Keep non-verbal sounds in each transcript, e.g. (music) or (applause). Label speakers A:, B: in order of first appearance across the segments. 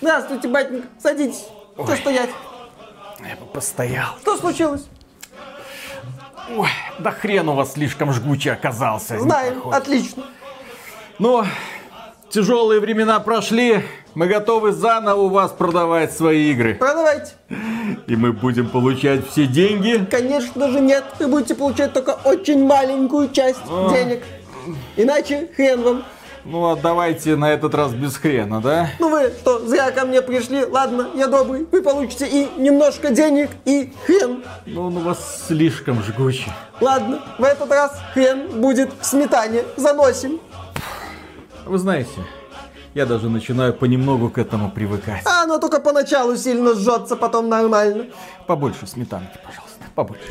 A: Здравствуйте, батенька. Садитесь. Что стоять?
B: Я бы постоял.
A: Что случилось?
B: Ой, да хрен у вас слишком жгучий оказался.
A: Знаем. Отлично.
B: Но тяжелые времена прошли. Мы готовы заново у вас продавать свои игры.
A: Продавайте.
B: И мы будем получать все деньги.
A: Конечно же нет. Вы будете получать только очень маленькую часть
B: А.
A: денег. Иначе хрен вам.
B: Ну, а давайте на этот раз без хрена, да?
A: Ну вы что, зря ко мне пришли? Ладно, я добрый. Вы получите и немножко денег, и хрен.
B: Ну, он у вас слишком жгучий.
A: Ладно, в этот раз хрен будет в сметане. Заносим.
B: Вы знаете, я даже начинаю понемногу к этому привыкать.
A: А оно только поначалу сильно жжется, потом нормально.
B: Побольше сметанки, пожалуйста, побольше.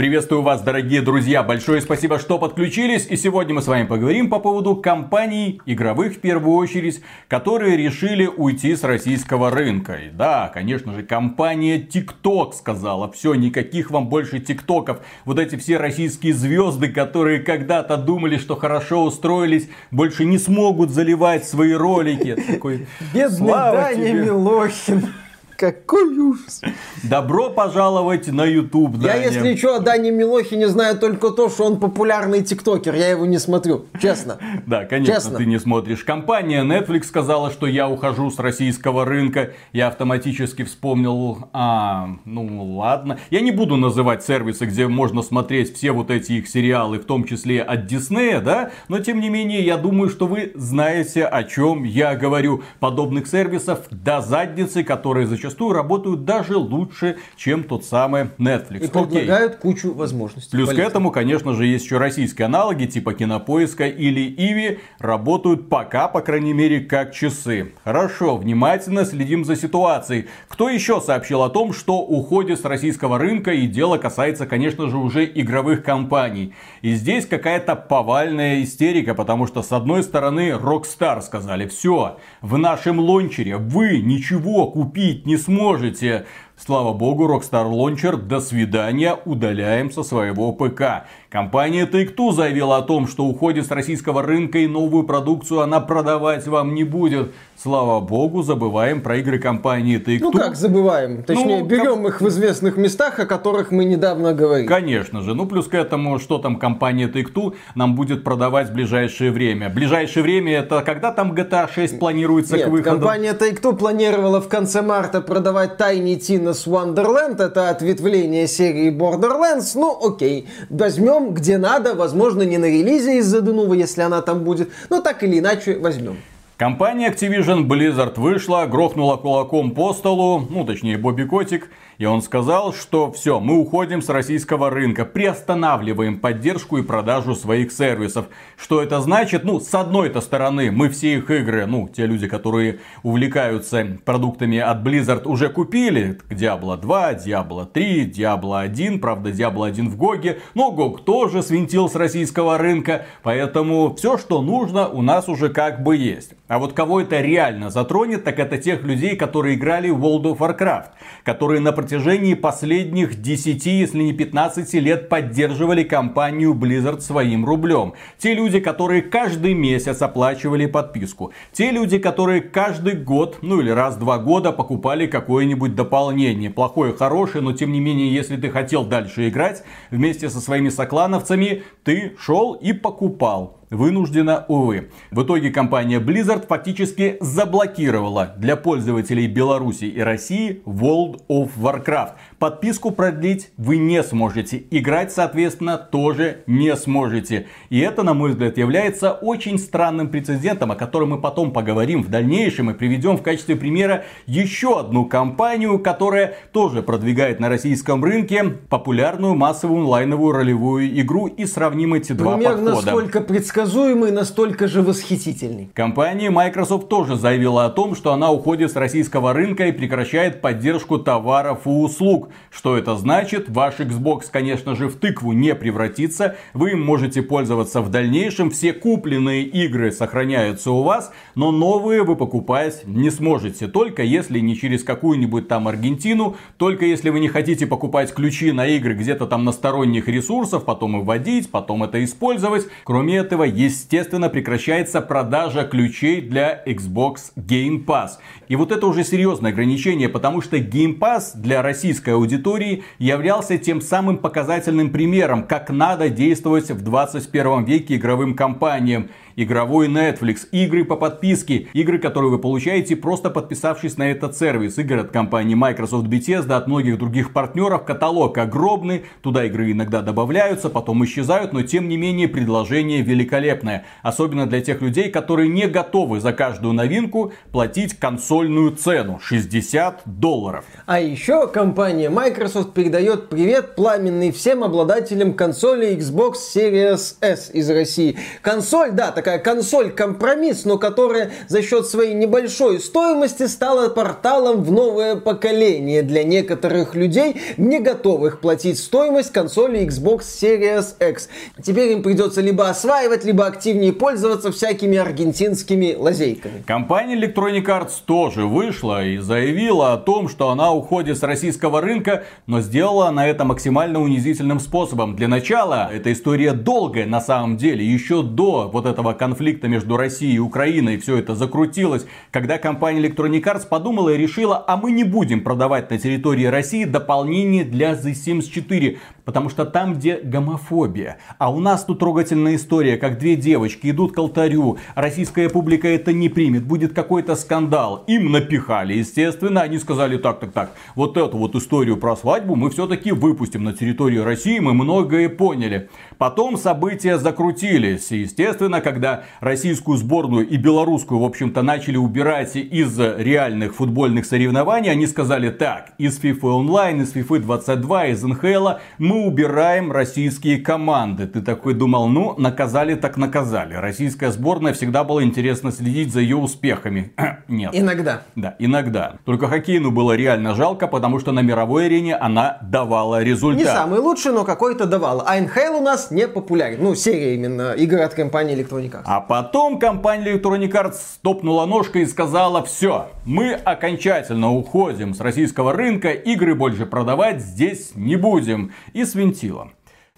B: Приветствую вас, дорогие друзья. Большое спасибо, что подключились. И сегодня мы с вами поговорим по поводу компаний, игровых в первую очередь, которые решили уйти с российского рынка. И да, конечно же, компания TikTok сказала, все, никаких вам больше ТикТоков. Вот эти все российские звезды, которые когда-то думали, что хорошо устроились, больше не смогут заливать свои ролики. Такой,
A: Бедный
B: «Слава
A: Даня
B: тебе».
A: Милохин. Какой ужас.
B: Добро пожаловать на YouTube,
A: Я,
B: Даня.
A: если что, о Дане Милохине знаю только то, что он популярный тиктокер. Я его не смотрю, честно. (laughs)
B: Да, конечно,
A: Честно.
B: ты не смотришь. Компания Netflix сказала, что я ухожу с российского рынка. Я автоматически вспомнил, а, ну ладно. Я не буду называть сервисы, где можно смотреть все вот эти их сериалы, в том числе от Диснея, да? Но тем не менее, я думаю, что вы знаете, о чем я говорю. Подобных сервисов до задницы, которые зачастую работают даже лучше, чем тот самый Netflix.
A: И
B: Окей.
A: предлагают кучу возможностей.
B: Плюс к
A: полезных.
B: этому, конечно же, есть еще российские аналоги, типа Кинопоиска или Иви, работают пока, по крайней мере, как часы. Хорошо, внимательно следим за ситуацией. Кто еще сообщил о том, что уходит с российского рынка, и дело касается, конечно же, уже игровых компаний. И здесь какая-то повальная истерика, потому что, с одной стороны, Rockstar сказали, все, в нашем лончере вы ничего купить не сможете. Слава богу, Rockstar Launcher, до свидания, удаляем со своего ПК. Компания Take-Two заявила о том, что уходит с российского рынка и новую продукцию она продавать вам не будет. Слава богу, забываем про игры компании Take-Two.
A: Ну как забываем? Точнее,
B: Ну,
A: берем их в известных местах, о которых мы недавно говорили.
B: Конечно же. Ну, плюс к этому, что там компания Take-Two нам будет продавать в ближайшее время. Ближайшее время это когда там GTA 6 планируется
A: Нет,
B: к выходу?
A: компания Take-Two планировала в конце марта продавать Tiny Tina's Wonderland. Это ответвление серии Borderlands. Ну, окей. Возьмем где надо. Возможно, не на релизе из-за Денува, если она там будет. Но так или иначе возьмем.
B: Компания Activision Blizzard вышла, грохнула кулаком по столу, ну точнее Бобби Котик, и он сказал, что все, мы уходим с российского рынка, приостанавливаем поддержку и продажу своих сервисов. Что это значит? Ну, с одной-то стороны, мы все их игры, ну, те люди, которые увлекаются продуктами от Blizzard, уже купили. Diablo 2, Diablo 3, Diablo 1, правда, Diablo 1 в Гоге, но Гог тоже свинтил с российского рынка, поэтому все, что нужно, у нас уже как бы есть. А вот кого это реально затронет, так это тех людей, которые играли в World of Warcraft, которые на протяжении последних 10, если не 15 лет поддерживали компанию Blizzard своим рублем. Те люди, которые каждый месяц оплачивали подписку. Те люди, которые каждый год, ну или раз в два года покупали какое-нибудь дополнение. Плохое, хорошее, но тем не менее, если ты хотел дальше играть, вместе со своими соклановцами, ты шел и покупал. Вынуждена, увы. В итоге компания Blizzard фактически заблокировала для пользователей Беларуси и России World of Warcraft. Подписку продлить вы не сможете. Играть, соответственно, тоже не сможете. И это, на мой взгляд, является очень странным прецедентом, о котором мы потом поговорим в дальнейшем и приведем в качестве примера еще одну компанию, которая тоже продвигает на российском рынке популярную массовую онлайновую ролевую игру и сравним эти два
A: Примерно
B: подхода.
A: сколько предсказуемый, настолько же восхитительный.
B: Компания Microsoft тоже заявила о том, что она уходит с российского рынка и прекращает поддержку товаров и услуг. Что это значит? Ваш Xbox, конечно же, в тыкву не превратится. Вы можете пользоваться в дальнейшем. Все купленные игры сохраняются у вас, но новые вы покупать не сможете. Только если не через какую-нибудь там Аргентину, только если вы не хотите покупать ключи на игры где-то там на сторонних ресурсах, потом и вводить, потом это использовать. Кроме этого, естественно, прекращается продажа ключей для Xbox Game Pass. И вот это уже серьезное ограничение, потому что Game Pass для российской аудитории являлся тем самым показательным примером, как надо действовать в 21 веке игровым компаниям игровой Netflix, игры по подписке, игры, которые вы получаете просто подписавшись на этот сервис. Игры от компании Microsoft Bethesda, от многих других партнеров. Каталог огромный, туда игры иногда добавляются, потом исчезают, но тем не менее предложение великолепное. Особенно для тех людей, которые не готовы за каждую новинку платить консольную цену 60 долларов.
A: А еще компания Microsoft передает привет пламенный всем обладателям консоли Xbox Series S из России. Консоль, да, такая консоль-компромисс, но которая за счет своей небольшой стоимости стала порталом в новое поколение для некоторых людей, не готовых платить стоимость консоли Xbox Series X. Теперь им придется либо осваивать, либо активнее пользоваться всякими аргентинскими лазейками.
B: Компания Electronic Arts тоже вышла и заявила о том, что она уходит с российского рынка, но сделала она это максимально унизительным способом. Для начала, эта история долгая на самом деле, еще до вот этого конфликта между Россией и Украиной все это закрутилось, когда компания Electronic Arts подумала и решила, а мы не будем продавать на территории России дополнение для The Sims 4, потому что там, где гомофобия. А у нас тут трогательная история, как две девочки идут к алтарю, российская публика это не примет, будет какой-то скандал. Им напихали, естественно, они сказали так, так, так, вот эту вот историю про свадьбу мы все-таки выпустим на территорию России, мы многое поняли. Потом события закрутились, естественно, когда российскую сборную и белорусскую, в общем-то, начали убирать из реальных футбольных соревнований, они сказали так, из FIFA Online, из FIFA 22, из НХЛ мы убираем российские команды. Ты такой думал, ну, наказали так наказали. Российская сборная всегда было интересно следить за ее успехами. (clears throat) Нет.
A: Иногда.
B: Да, иногда. Только хоккейну было реально жалко, потому что на мировой арене она давала результат.
A: Не самый лучший, но какой-то давала. А НХЛ у нас не популярен. Ну, серия именно игр от компании Electronic Arts.
B: А потом компания Electronic Arts стопнула ножкой и сказала, все, мы окончательно уходим с российского рынка, игры больше продавать здесь не будем. И свинтила.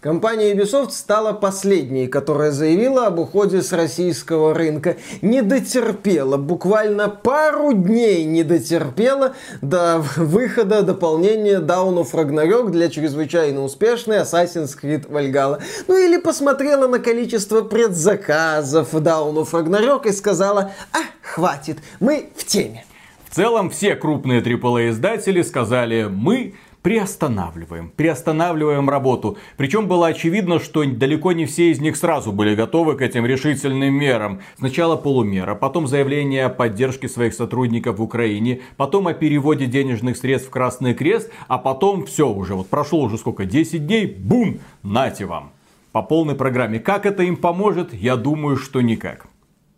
A: Компания Ubisoft стала последней, которая заявила об уходе с российского рынка. Не дотерпела, буквально пару дней не дотерпела до выхода дополнения Dawn of Ragnarok для чрезвычайно успешной Assassin's Creed Valhalla. Ну или посмотрела на количество предзаказов Dawn of Ragnarok и сказала, а, хватит, мы в теме.
B: В целом все крупные AAA издатели сказали, мы приостанавливаем, приостанавливаем работу. Причем было очевидно, что далеко не все из них сразу были готовы к этим решительным мерам. Сначала полумера, потом заявление о поддержке своих сотрудников в Украине, потом о переводе денежных средств в Красный Крест, а потом все уже, вот прошло уже сколько, 10 дней, бум, нате вам. По полной программе. Как это им поможет? Я думаю, что никак.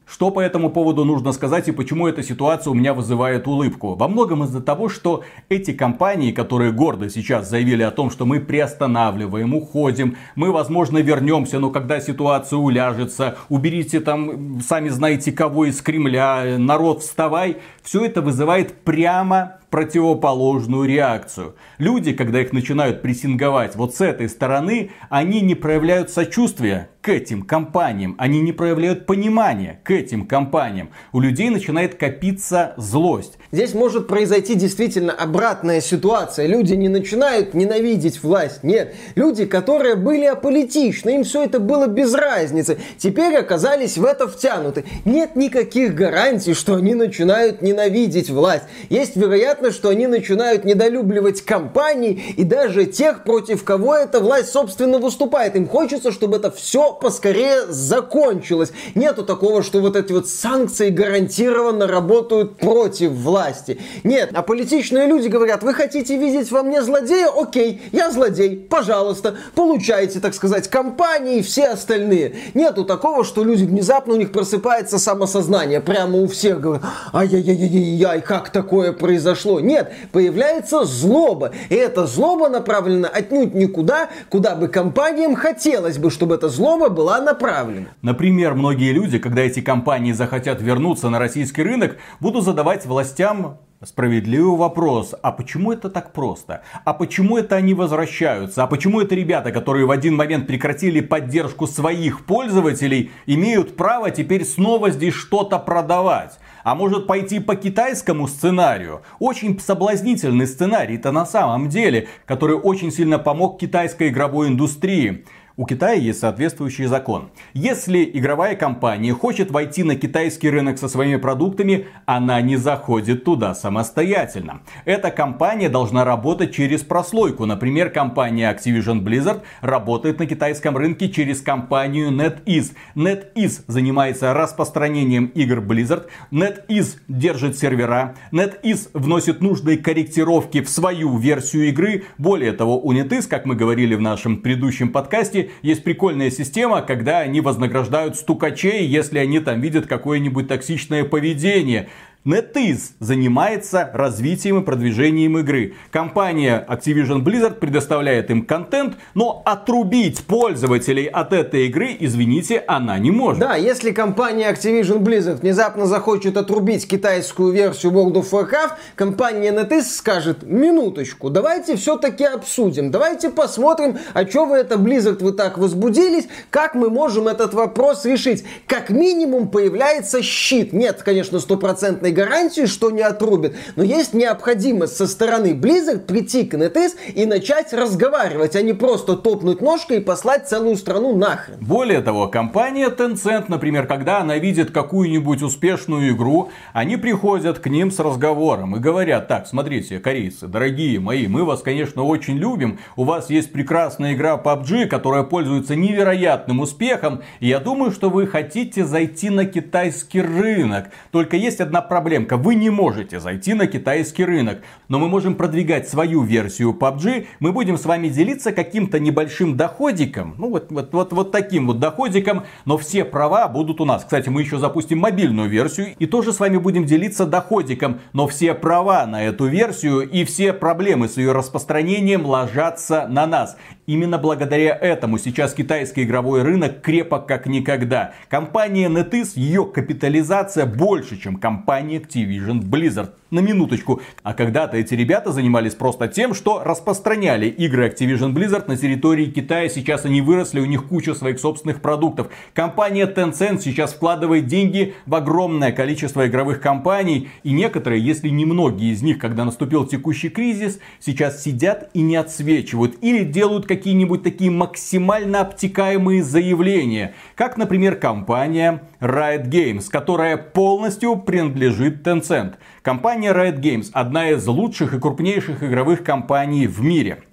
B: Что по этому поводу нужно сказать и почему эта ситуация у меня вызывает улыбку? Во многом из-за того, что эти компании, которые гордо сейчас заявили о том, что мы приостанавливаем, уходим, мы, возможно, вернемся, но когда ситуация уляжется, уберите там, сами знаете кого из Кремля, народ вставай, все это вызывает прямо противоположную реакцию. Люди, когда их начинают прессинговать вот с этой стороны, они не проявляют сочувствия к этим компаниям, они не проявляют понимания к этим компаниям. У людей начинает копиться злость.
A: Здесь может произойти действительно обратная ситуация. Люди не начинают ненавидеть власть. Нет, люди, которые были аполитичны, им все это было без разницы, теперь оказались в это втянуты. Нет никаких гарантий, что они начинают ненавидеть власть. Есть вероятность понятно, что они начинают недолюбливать компании и даже тех, против кого эта власть, собственно, выступает. Им хочется, чтобы это все поскорее закончилось. Нету такого, что вот эти вот санкции гарантированно работают против власти. Нет, а политичные люди говорят, вы хотите видеть во мне злодея? Окей, я злодей, пожалуйста, получайте, так сказать, компании и все остальные. Нету такого, что люди внезапно у них просыпается самосознание, прямо у всех говорят, ай-яй-яй-яй, как такое произошло? Смешно. Нет, появляется злоба. И эта злоба направлена отнюдь никуда, куда бы компаниям хотелось бы, чтобы эта злоба была направлена.
B: Например, многие люди, когда эти компании захотят вернуться на российский рынок, будут задавать властям Справедливый вопрос, а почему это так просто? А почему это они возвращаются? А почему это ребята, которые в один момент прекратили поддержку своих пользователей, имеют право теперь снова здесь что-то продавать? А может пойти по китайскому сценарию? Очень соблазнительный сценарий-то на самом деле, который очень сильно помог китайской игровой индустрии. У Китая есть соответствующий закон. Если игровая компания хочет войти на китайский рынок со своими продуктами, она не заходит туда самостоятельно. Эта компания должна работать через прослойку. Например, компания Activision Blizzard работает на китайском рынке через компанию NetEase. NetEase занимается распространением игр Blizzard. NetEase держит сервера. NetEase вносит нужные корректировки в свою версию игры. Более того, у NetEase, как мы говорили в нашем предыдущем подкасте, есть прикольная система, когда они вознаграждают стукачей, если они там видят какое-нибудь токсичное поведение. NetEase занимается развитием и продвижением игры. Компания Activision Blizzard предоставляет им контент, но отрубить пользователей от этой игры, извините, она не может.
A: Да, если компания Activision Blizzard внезапно захочет отрубить китайскую версию World of Warcraft, компания NetEase скажет, минуточку, давайте все-таки обсудим, давайте посмотрим, а что вы это Blizzard вы так возбудились, как мы можем этот вопрос решить. Как минимум появляется щит. Нет, конечно, стопроцентной гарантии, что не отрубит, но есть необходимость со стороны Blizzard прийти к NetEase и начать разговаривать, а не просто топнуть ножкой и послать целую страну нахрен.
B: Более того, компания Tencent, например, когда она видит какую-нибудь успешную игру, они приходят к ним с разговором и говорят, так, смотрите, корейцы, дорогие мои, мы вас, конечно, очень любим, у вас есть прекрасная игра PUBG, которая пользуется невероятным успехом, и я думаю, что вы хотите зайти на китайский рынок. Только есть одна проблема проблемка. Вы не можете зайти на китайский рынок. Но мы можем продвигать свою версию PUBG. Мы будем с вами делиться каким-то небольшим доходиком. Ну вот, вот, вот, вот таким вот доходиком. Но все права будут у нас. Кстати, мы еще запустим мобильную версию. И тоже с вами будем делиться доходиком. Но все права на эту версию и все проблемы с ее распространением ложатся на нас. Именно благодаря этому сейчас китайский игровой рынок крепок как никогда. Компания NetEase, ее капитализация больше, чем компания Activision Blizzard на минуточку. А когда-то эти ребята занимались просто тем, что распространяли игры Activision Blizzard на территории Китая. Сейчас они выросли, у них куча своих собственных продуктов. Компания Tencent сейчас вкладывает деньги в огромное количество игровых компаний. И некоторые, если не многие из них, когда наступил текущий кризис, сейчас сидят и не отсвечивают. Или делают какие-нибудь такие максимально обтекаемые заявления. Как, например, компания Riot Games, которая полностью принадлежит Tencent. Компания Riot Games одна из лучших и крупнейших игровых компаний в мире.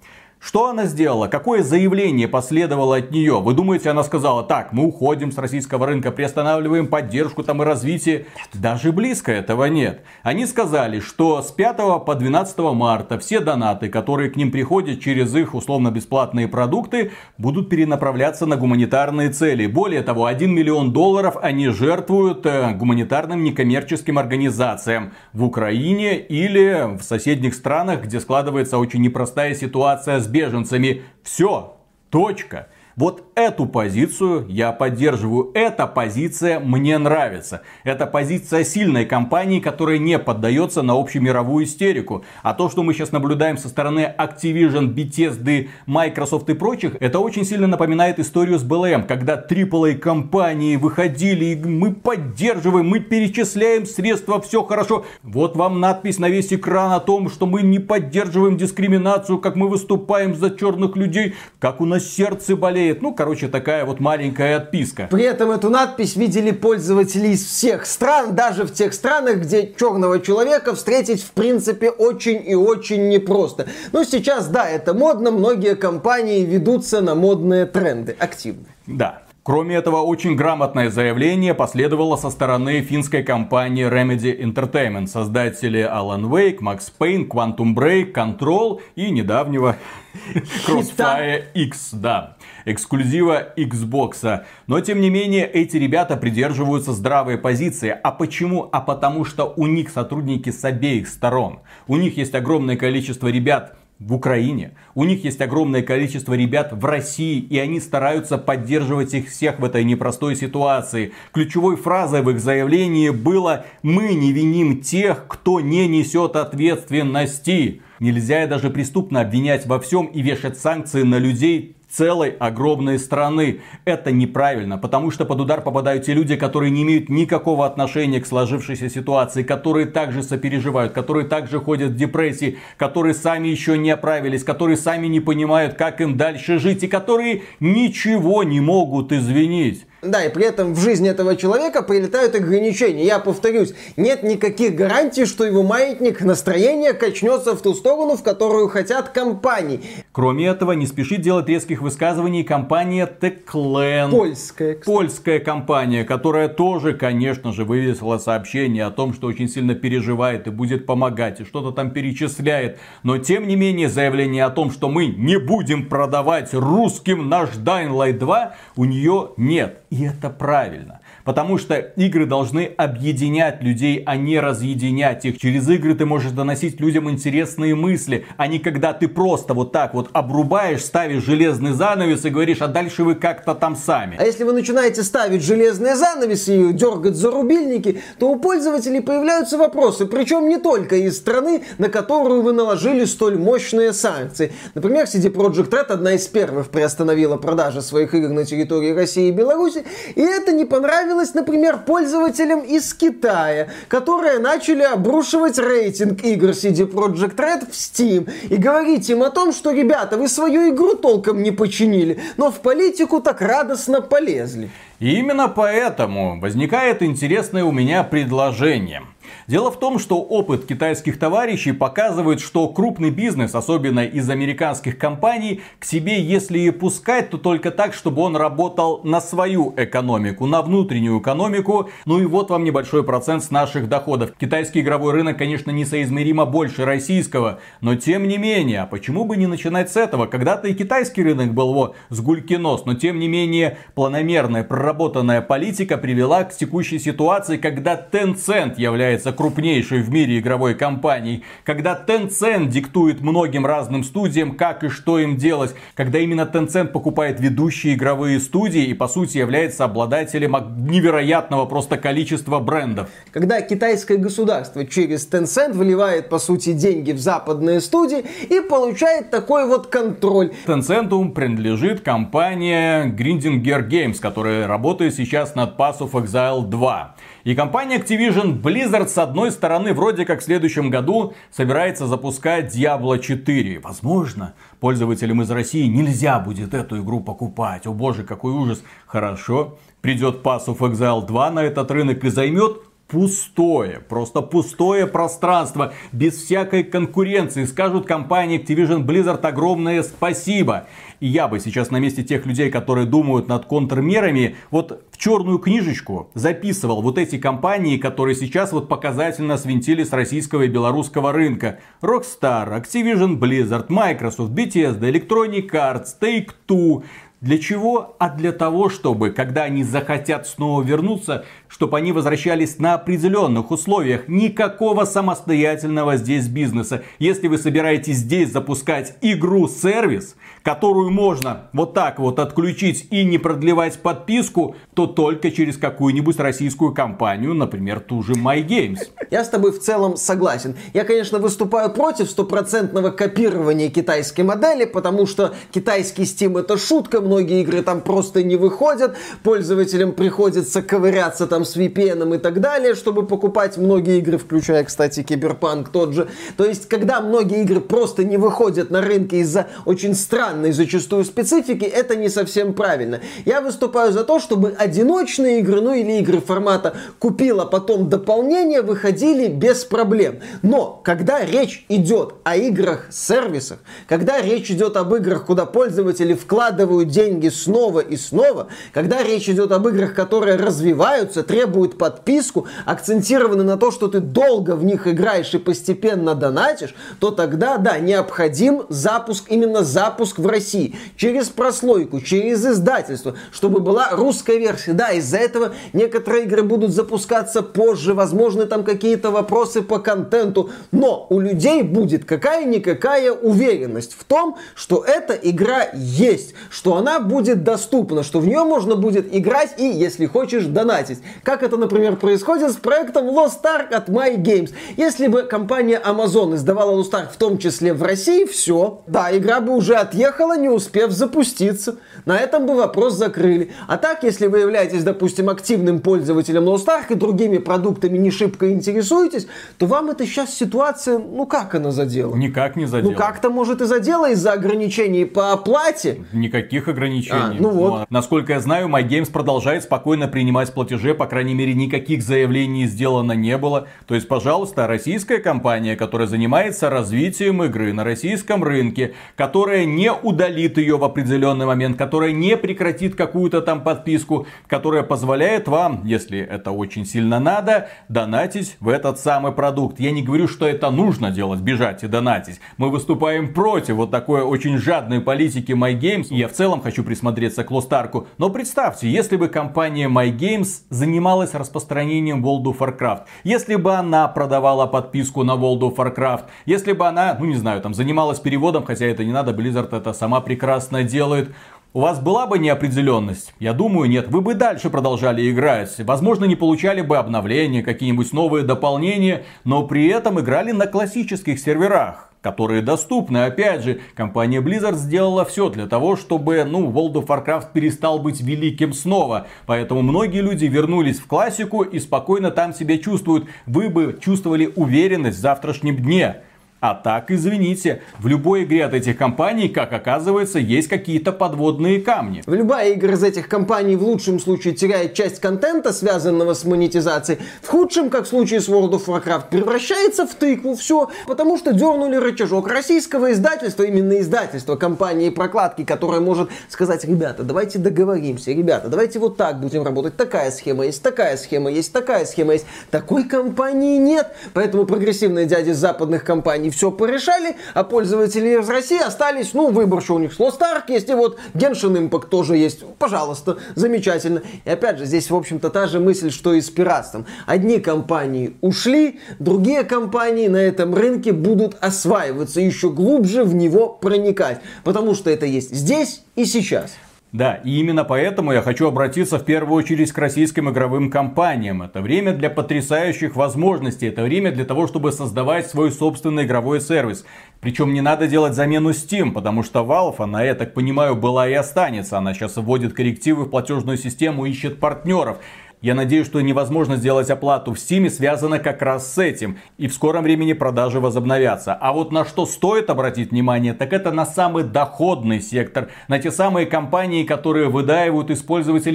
B: Что она сделала? Какое заявление последовало от нее? Вы думаете, она сказала, так, мы уходим с российского рынка, приостанавливаем поддержку там и развитие? Даже близко этого нет. Они сказали, что с 5 по 12 марта все донаты, которые к ним приходят через их условно-бесплатные продукты, будут перенаправляться на гуманитарные цели. Более того, 1 миллион долларов они жертвуют э, гуманитарным некоммерческим организациям в Украине или в соседних странах, где складывается очень непростая ситуация с беженцами. Все, точка. Вот эту позицию я поддерживаю. Эта позиция мне нравится. Это позиция сильной компании, которая не поддается на общемировую истерику. А то, что мы сейчас наблюдаем со стороны Activision, Bethesda, Microsoft и прочих, это очень сильно напоминает историю с BLM, когда AAA компании выходили и мы поддерживаем, мы перечисляем средства, все хорошо. Вот вам надпись на весь экран о том, что мы не поддерживаем дискриминацию, как мы выступаем за черных людей, как у нас сердце болеет. Ну, короче, такая вот маленькая отписка.
A: При этом эту надпись видели пользователи из всех стран, даже в тех странах, где черного человека встретить в принципе очень и очень непросто. Ну, сейчас, да, это модно, многие компании ведутся на модные тренды активно.
B: Да. Кроме этого, очень грамотное заявление последовало со стороны финской компании Remedy Entertainment, создатели Alan Wake, Max Payne, Quantum Break, Control и недавнего (laughs) Crossfire X, да, эксклюзива Xbox. Но, тем не менее, эти ребята придерживаются здравой позиции. А почему? А потому что у них сотрудники с обеих сторон. У них есть огромное количество ребят, в Украине. У них есть огромное количество ребят в России, и они стараются поддерживать их всех в этой непростой ситуации. Ключевой фразой в их заявлении было «Мы не виним тех, кто не несет ответственности». Нельзя даже преступно обвинять во всем и вешать санкции на людей, целой огромной страны. Это неправильно, потому что под удар попадают те люди, которые не имеют никакого отношения к сложившейся ситуации, которые также сопереживают, которые также ходят в депрессии, которые сами еще не оправились, которые сами не понимают, как им дальше жить и которые ничего не могут извинить.
A: Да, и при этом в жизни этого человека прилетают ограничения. Я повторюсь, нет никаких гарантий, что его маятник настроения качнется в ту сторону, в которую хотят компании.
B: Кроме этого, не спешит делать резких высказываний компания Techland.
A: Польская.
B: Кстати. Польская компания, которая тоже, конечно же, вывесила сообщение о том, что очень сильно переживает и будет помогать, и что-то там перечисляет. Но, тем не менее, заявление о том, что мы не будем продавать русским наш Dying Light 2, у нее нет. И это правильно. Потому что игры должны объединять людей, а не разъединять их. Через игры ты можешь доносить людям интересные мысли, а не когда ты просто вот так вот обрубаешь, ставишь железный занавес и говоришь, а дальше вы как-то там сами.
A: А если вы начинаете ставить железные занавесы и дергать за рубильники, то у пользователей появляются вопросы, причем не только из страны, на которую вы наложили столь мощные санкции. Например, CD Projekt Red одна из первых приостановила продажи своих игр на территории России и Беларуси, и это не понравилось понравилось, например, пользователям из Китая, которые начали обрушивать рейтинг игр CD Projekt Red в Steam и говорить им о том, что, ребята, вы свою игру толком не починили, но в политику так радостно полезли.
B: И именно поэтому возникает интересное у меня предложение. Дело в том, что опыт китайских товарищей показывает, что крупный бизнес, особенно из американских компаний, к себе если и пускать, то только так, чтобы он работал на свою экономику, на внутреннюю экономику. Ну и вот вам небольшой процент с наших доходов. Китайский игровой рынок, конечно, несоизмеримо больше российского, но тем не менее, а почему бы не начинать с этого? Когда-то и китайский рынок был вот с гулькинос, но тем не менее планомерная проработанная политика привела к текущей ситуации, когда Tencent является крупнейшей в мире игровой компанией, когда Tencent диктует многим разным студиям, как и что им делать, когда именно Tencent покупает ведущие игровые студии и по сути является обладателем невероятного просто количества брендов.
A: Когда китайское государство через Tencent выливает по сути деньги в западные студии и получает такой вот контроль.
B: Tencent принадлежит компания Grindinger Games, которая работает сейчас над Pass of Exile 2. И компания Activision Blizzard с одной стороны вроде как в следующем году собирается запускать Diablo 4. Возможно, пользователям из России нельзя будет эту игру покупать. О боже, какой ужас. Хорошо, придет Pass of Exile 2 на этот рынок и займет пустое, просто пустое пространство, без всякой конкуренции. Скажут компании Activision Blizzard огромное спасибо. И я бы сейчас на месте тех людей, которые думают над контрмерами, вот в черную книжечку записывал вот эти компании, которые сейчас вот показательно свинтили с российского и белорусского рынка. Rockstar, Activision Blizzard, Microsoft, Bethesda, Electronic Arts, Take-Two, для чего? А для того, чтобы, когда они захотят снова вернуться, чтобы они возвращались на определенных условиях. Никакого самостоятельного здесь бизнеса. Если вы собираетесь здесь запускать игру-сервис, которую можно вот так вот отключить и не продлевать подписку, то только через какую-нибудь российскую компанию, например, ту же MyGames.
A: Я с тобой в целом согласен. Я, конечно, выступаю против стопроцентного копирования китайской модели, потому что китайский Steam это шутка, многие игры там просто не выходят, пользователям приходится ковыряться там с VPN и так далее, чтобы покупать многие игры, включая, кстати, Киберпанк тот же. То есть, когда многие игры просто не выходят на рынке из-за очень странной зачастую специфики, это не совсем правильно. Я выступаю за то, чтобы одиночные игры, ну или игры формата купила потом дополнение, выходили без проблем. Но, когда речь идет о играх-сервисах, когда речь идет об играх, куда пользователи вкладывают деньги деньги снова и снова, когда речь идет об играх, которые развиваются, требуют подписку, акцентированы на то, что ты долго в них играешь и постепенно донатишь, то тогда, да, необходим запуск, именно запуск в России. Через прослойку, через издательство, чтобы была русская версия. Да, из-за этого некоторые игры будут запускаться позже, возможно, там какие-то вопросы по контенту, но у людей будет какая-никакая уверенность в том, что эта игра есть, что она будет доступна, что в нее можно будет играть и, если хочешь, донатить. Как это, например, происходит с проектом Lost Ark от My Games. Если бы компания Amazon издавала Lost Ark в том числе в России, все. Да, игра бы уже отъехала, не успев запуститься. На этом бы вопрос закрыли. А так, если вы являетесь, допустим, активным пользователем Lost Ark и другими продуктами не шибко интересуетесь, то вам эта сейчас ситуация, ну как она задела?
B: Никак не задела.
A: Ну как-то может и задела из-за ограничений по оплате.
B: Никаких ограничений. А,
A: ну вот. Но,
B: насколько я знаю, MyGames продолжает спокойно принимать платежи, по крайней мере, никаких заявлений сделано не было. То есть, пожалуйста, российская компания, которая занимается развитием игры на российском рынке, которая не удалит ее в определенный момент, которая не прекратит какую-то там подписку, которая позволяет вам, если это очень сильно надо, донатить в этот самый продукт. Я не говорю, что это нужно делать, бежать и донатить. Мы выступаем против вот такой очень жадной политики MyGames. И я в целом хочу присмотреться к Лостарку. Но представьте, если бы компания MyGames занималась распространением World of Warcraft, если бы она продавала подписку на World of Warcraft, если бы она, ну не знаю, там занималась переводом, хотя это не надо, Blizzard это сама прекрасно делает, у вас была бы неопределенность? Я думаю, нет. Вы бы дальше продолжали играть. Возможно, не получали бы обновления, какие-нибудь новые дополнения, но при этом играли на классических серверах которые доступны. Опять же, компания Blizzard сделала все для того, чтобы ну, World of Warcraft перестал быть великим снова. Поэтому многие люди вернулись в классику и спокойно там себя чувствуют. Вы бы чувствовали уверенность в завтрашнем дне. А так, извините, в любой игре от этих компаний, как оказывается, есть какие-то подводные камни.
A: Любая игра из этих компаний в лучшем случае теряет часть контента, связанного с монетизацией. В худшем, как в случае с World of Warcraft, превращается в тыкву. Все, потому что дернули рычажок российского издательства, именно издательства компании прокладки, которое может сказать, ребята, давайте договоримся, ребята, давайте вот так будем работать. Такая схема есть, такая схема есть, такая схема есть. Такой компании нет. Поэтому прогрессивные дяди западных компаний все порешали, а пользователи из России остались, ну, выбор, что у них Lost Ark есть, и вот Genshin Impact тоже есть. Пожалуйста, замечательно. И опять же, здесь, в общем-то, та же мысль, что и с пиратством. Одни компании ушли, другие компании на этом рынке будут осваиваться, еще глубже в него проникать. Потому что это есть здесь и сейчас.
B: Да, и именно поэтому я хочу обратиться в первую очередь к российским игровым компаниям. Это время для потрясающих возможностей, это время для того, чтобы создавать свой собственный игровой сервис. Причем не надо делать замену Steam, потому что Valve, она, я так понимаю, была и останется. Она сейчас вводит коррективы в платежную систему, ищет партнеров. Я надеюсь, что невозможно сделать оплату в Steam связано как раз с этим. И в скором времени продажи возобновятся. А вот на что стоит обратить внимание, так это на самый доходный сектор. На те самые компании, которые выдаивают из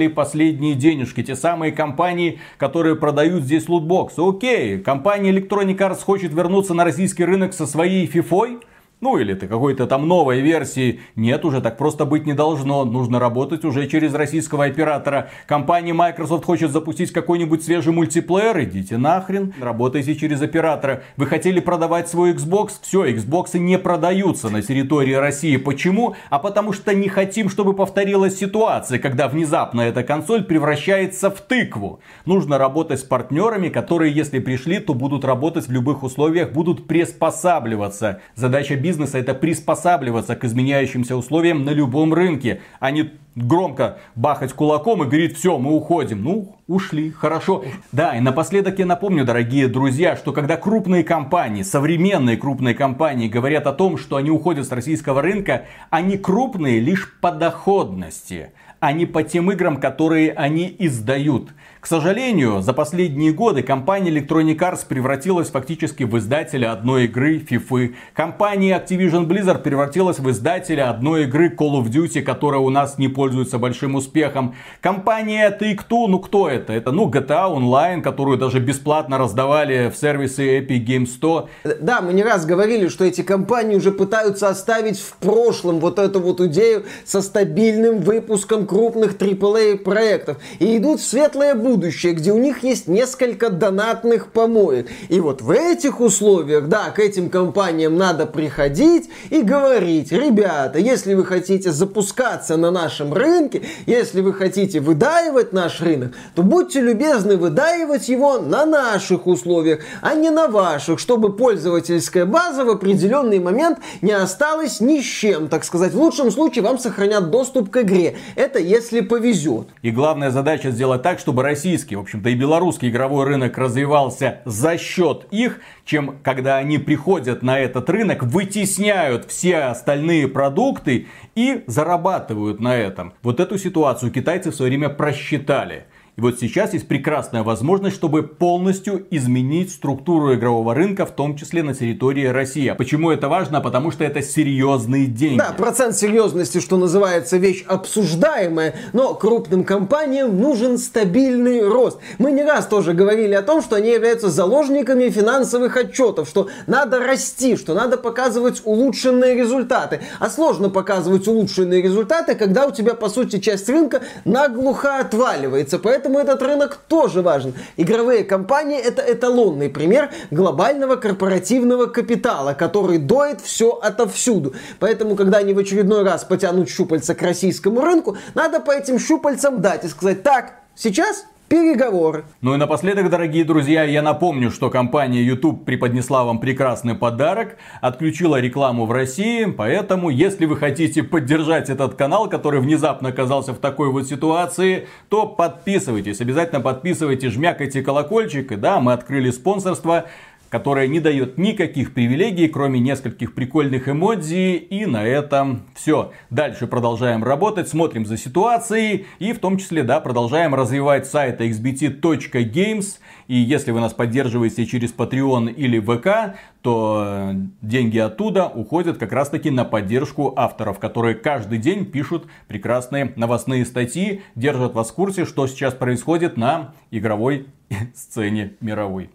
B: последние денежки. Те самые компании, которые продают здесь лутбоксы. Окей, компания Electronic Arts хочет вернуться на российский рынок со своей фифой. Ну или ты какой-то там новой версии. Нет, уже так просто быть не должно. Нужно работать уже через российского оператора. Компания Microsoft хочет запустить какой-нибудь свежий мультиплеер. Идите нахрен. Работайте через оператора. Вы хотели продавать свой Xbox? Все, Xbox не продаются на территории России. Почему? А потому что не хотим, чтобы повторилась ситуация, когда внезапно эта консоль превращается в тыкву. Нужно работать с партнерами, которые, если пришли, то будут работать в любых условиях, будут приспосабливаться. Задача бизнеса это приспосабливаться к изменяющимся условиям на любом рынке, а не громко бахать кулаком и говорить, все, мы уходим. Ну, ушли, хорошо. Да, и напоследок я напомню, дорогие друзья, что когда крупные компании, современные крупные компании говорят о том, что они уходят с российского рынка, они крупные лишь по доходности а не по тем играм, которые они издают. К сожалению, за последние годы компания Electronic Arts превратилась фактически в издателя одной игры FIFA. Компания Activision Blizzard превратилась в издателя одной игры Call of Duty, которая у нас не пользуется большим успехом. Компания Take-Two, ну кто это? Это, ну, GTA Online, которую даже бесплатно раздавали в сервисе Epic Games 100.
A: Да, мы не раз говорили, что эти компании уже пытаются оставить в прошлом вот эту вот идею со стабильным выпуском крупных AAA проектов. И идут в светлое будущее где у них есть несколько донатных помоек. И вот в этих условиях, да, к этим компаниям надо приходить и говорить, ребята, если вы хотите запускаться на нашем рынке, если вы хотите выдаивать наш рынок, то будьте любезны выдаивать его на наших условиях, а не на ваших, чтобы пользовательская база в определенный момент не осталась ни с чем, так сказать. В лучшем случае вам сохранят доступ к игре. Это если повезет.
B: И главная задача сделать так, чтобы российский, в общем-то и белорусский игровой рынок развивался за счет их, чем когда они приходят на этот рынок, вытесняют все остальные продукты и зарабатывают на этом. Вот эту ситуацию китайцы в свое время просчитали. И вот сейчас есть прекрасная возможность, чтобы полностью изменить структуру игрового рынка, в том числе на территории России. А почему это важно? Потому что это серьезные деньги.
A: Да, процент серьезности, что называется, вещь обсуждаемая, но крупным компаниям нужен стабильный рост. Мы не раз тоже говорили о том, что они являются заложниками финансовых отчетов, что надо расти, что надо показывать улучшенные результаты. А сложно показывать улучшенные результаты, когда у тебя, по сути, часть рынка наглухо отваливается. Поэтому Поэтому этот рынок тоже важен. Игровые компании это эталонный пример глобального корпоративного капитала, который доит все отовсюду. Поэтому, когда они в очередной раз потянут щупальца к российскому рынку, надо по этим щупальцам дать и сказать, так, сейчас переговоры.
B: Ну и напоследок, дорогие друзья, я напомню, что компания YouTube преподнесла вам прекрасный подарок, отключила рекламу в России, поэтому, если вы хотите поддержать этот канал, который внезапно оказался в такой вот ситуации, то подписывайтесь, обязательно подписывайтесь, жмякайте колокольчик, и да, мы открыли спонсорство, которая не дает никаких привилегий, кроме нескольких прикольных эмодзи. И на этом все. Дальше продолжаем работать, смотрим за ситуацией и в том числе, да, продолжаем развивать сайт xbt.games. И если вы нас поддерживаете через Patreon или ВК, то деньги оттуда уходят как раз таки на поддержку авторов, которые каждый день пишут прекрасные новостные статьи, держат вас в курсе, что сейчас происходит на игровой (laughs) сцене мировой.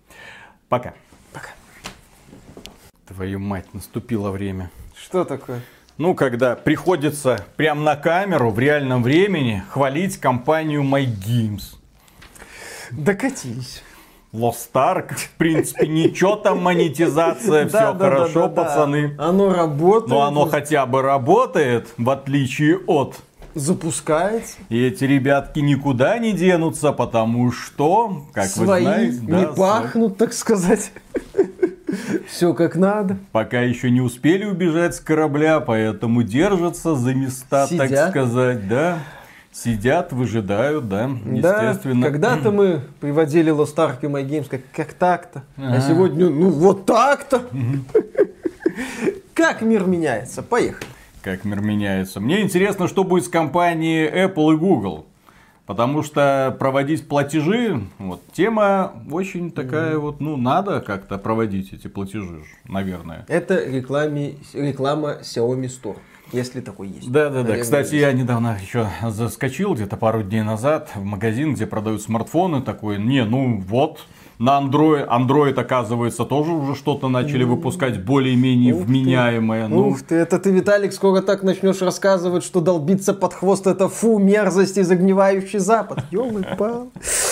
B: Пока. Твою мать, наступило время.
A: Что такое?
B: Ну, когда приходится прям на камеру в реальном времени хвалить компанию MyGames.
A: Докатились.
B: Lost Ark, в принципе, ничего там, монетизация, (laughs) все хорошо, пацаны.
A: Оно работает.
B: Но оно хотя бы работает, в отличие от
A: запускается.
B: И эти ребятки никуда не денутся, потому что, как
A: Свои
B: вы знаете,
A: не да, пахнут, так сказать. (laughs) Все как надо.
B: Пока еще не успели убежать с корабля, поэтому держатся за места, Сидят. так сказать, да. Сидят, выжидают, да, естественно.
A: Да, когда-то мы приводили Lost Ark и My Games как, как так-то, а сегодня, ну вот так-то. Как мир меняется? Поехали.
B: Как мир меняется. Мне интересно, что будет с компанией Apple и Google. Потому что проводить платежи, вот, тема очень такая mm-hmm. вот, ну, надо как-то проводить эти платежи, наверное.
A: Это рекламе, реклама Xiaomi Store. Если такой есть.
B: Да, да, да. Кстати, есть. я недавно еще заскочил где-то пару дней назад в магазин, где продают смартфоны. Такой, не, ну вот, на Android, Android, оказывается, тоже уже что-то начали выпускать более-менее вменяемое.
A: Ну. Ух ты, это ты, Виталик, скоро так начнешь рассказывать, что долбиться под хвост это фу, мерзость и загнивающий запад. (laughs) пал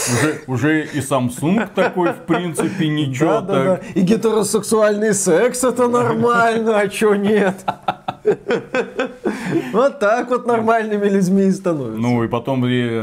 B: уже, уже и Samsung такой, в принципе, ничего да, так. Да, да.
A: И гетеросексуальный секс это нормально, а чё нет? (laughs) Вот так вот нормальными людьми и становятся.
B: Ну и потом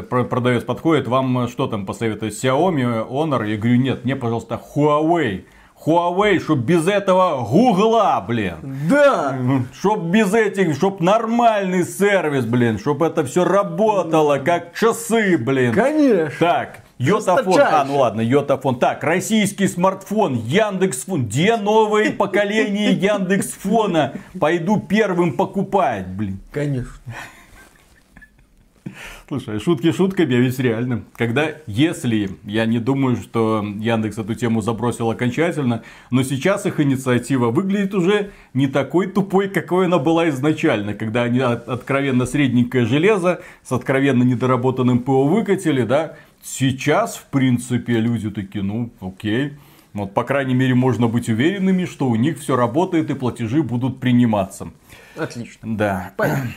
B: продавец подходит, вам что там посоветует? Xiaomi, Honor? Я говорю, нет, мне, пожалуйста, Huawei. Huawei, чтоб без этого гугла, блин.
A: Да.
B: Чтоб без этих, чтоб нормальный сервис, блин. Чтоб это все работало, как часы, блин.
A: Конечно.
B: Так, Йотафон. А, ну ладно, Йотафон. Так, российский смартфон, Яндекс.Фон. Где новое (laughs) поколение Яндекс.Фона? Пойду первым покупать, блин.
A: Конечно.
B: Слушай, шутки шутками, а ведь реально. Когда, если, я не думаю, что Яндекс эту тему забросил окончательно, но сейчас их инициатива выглядит уже не такой тупой, какой она была изначально, когда они откровенно средненькое железо с откровенно недоработанным ПО выкатили, да, сейчас, в принципе, люди такие, ну, окей, вот, по крайней мере, можно быть уверенными, что у них все работает и платежи будут приниматься.
A: Отлично.
B: Да.
A: Понятно.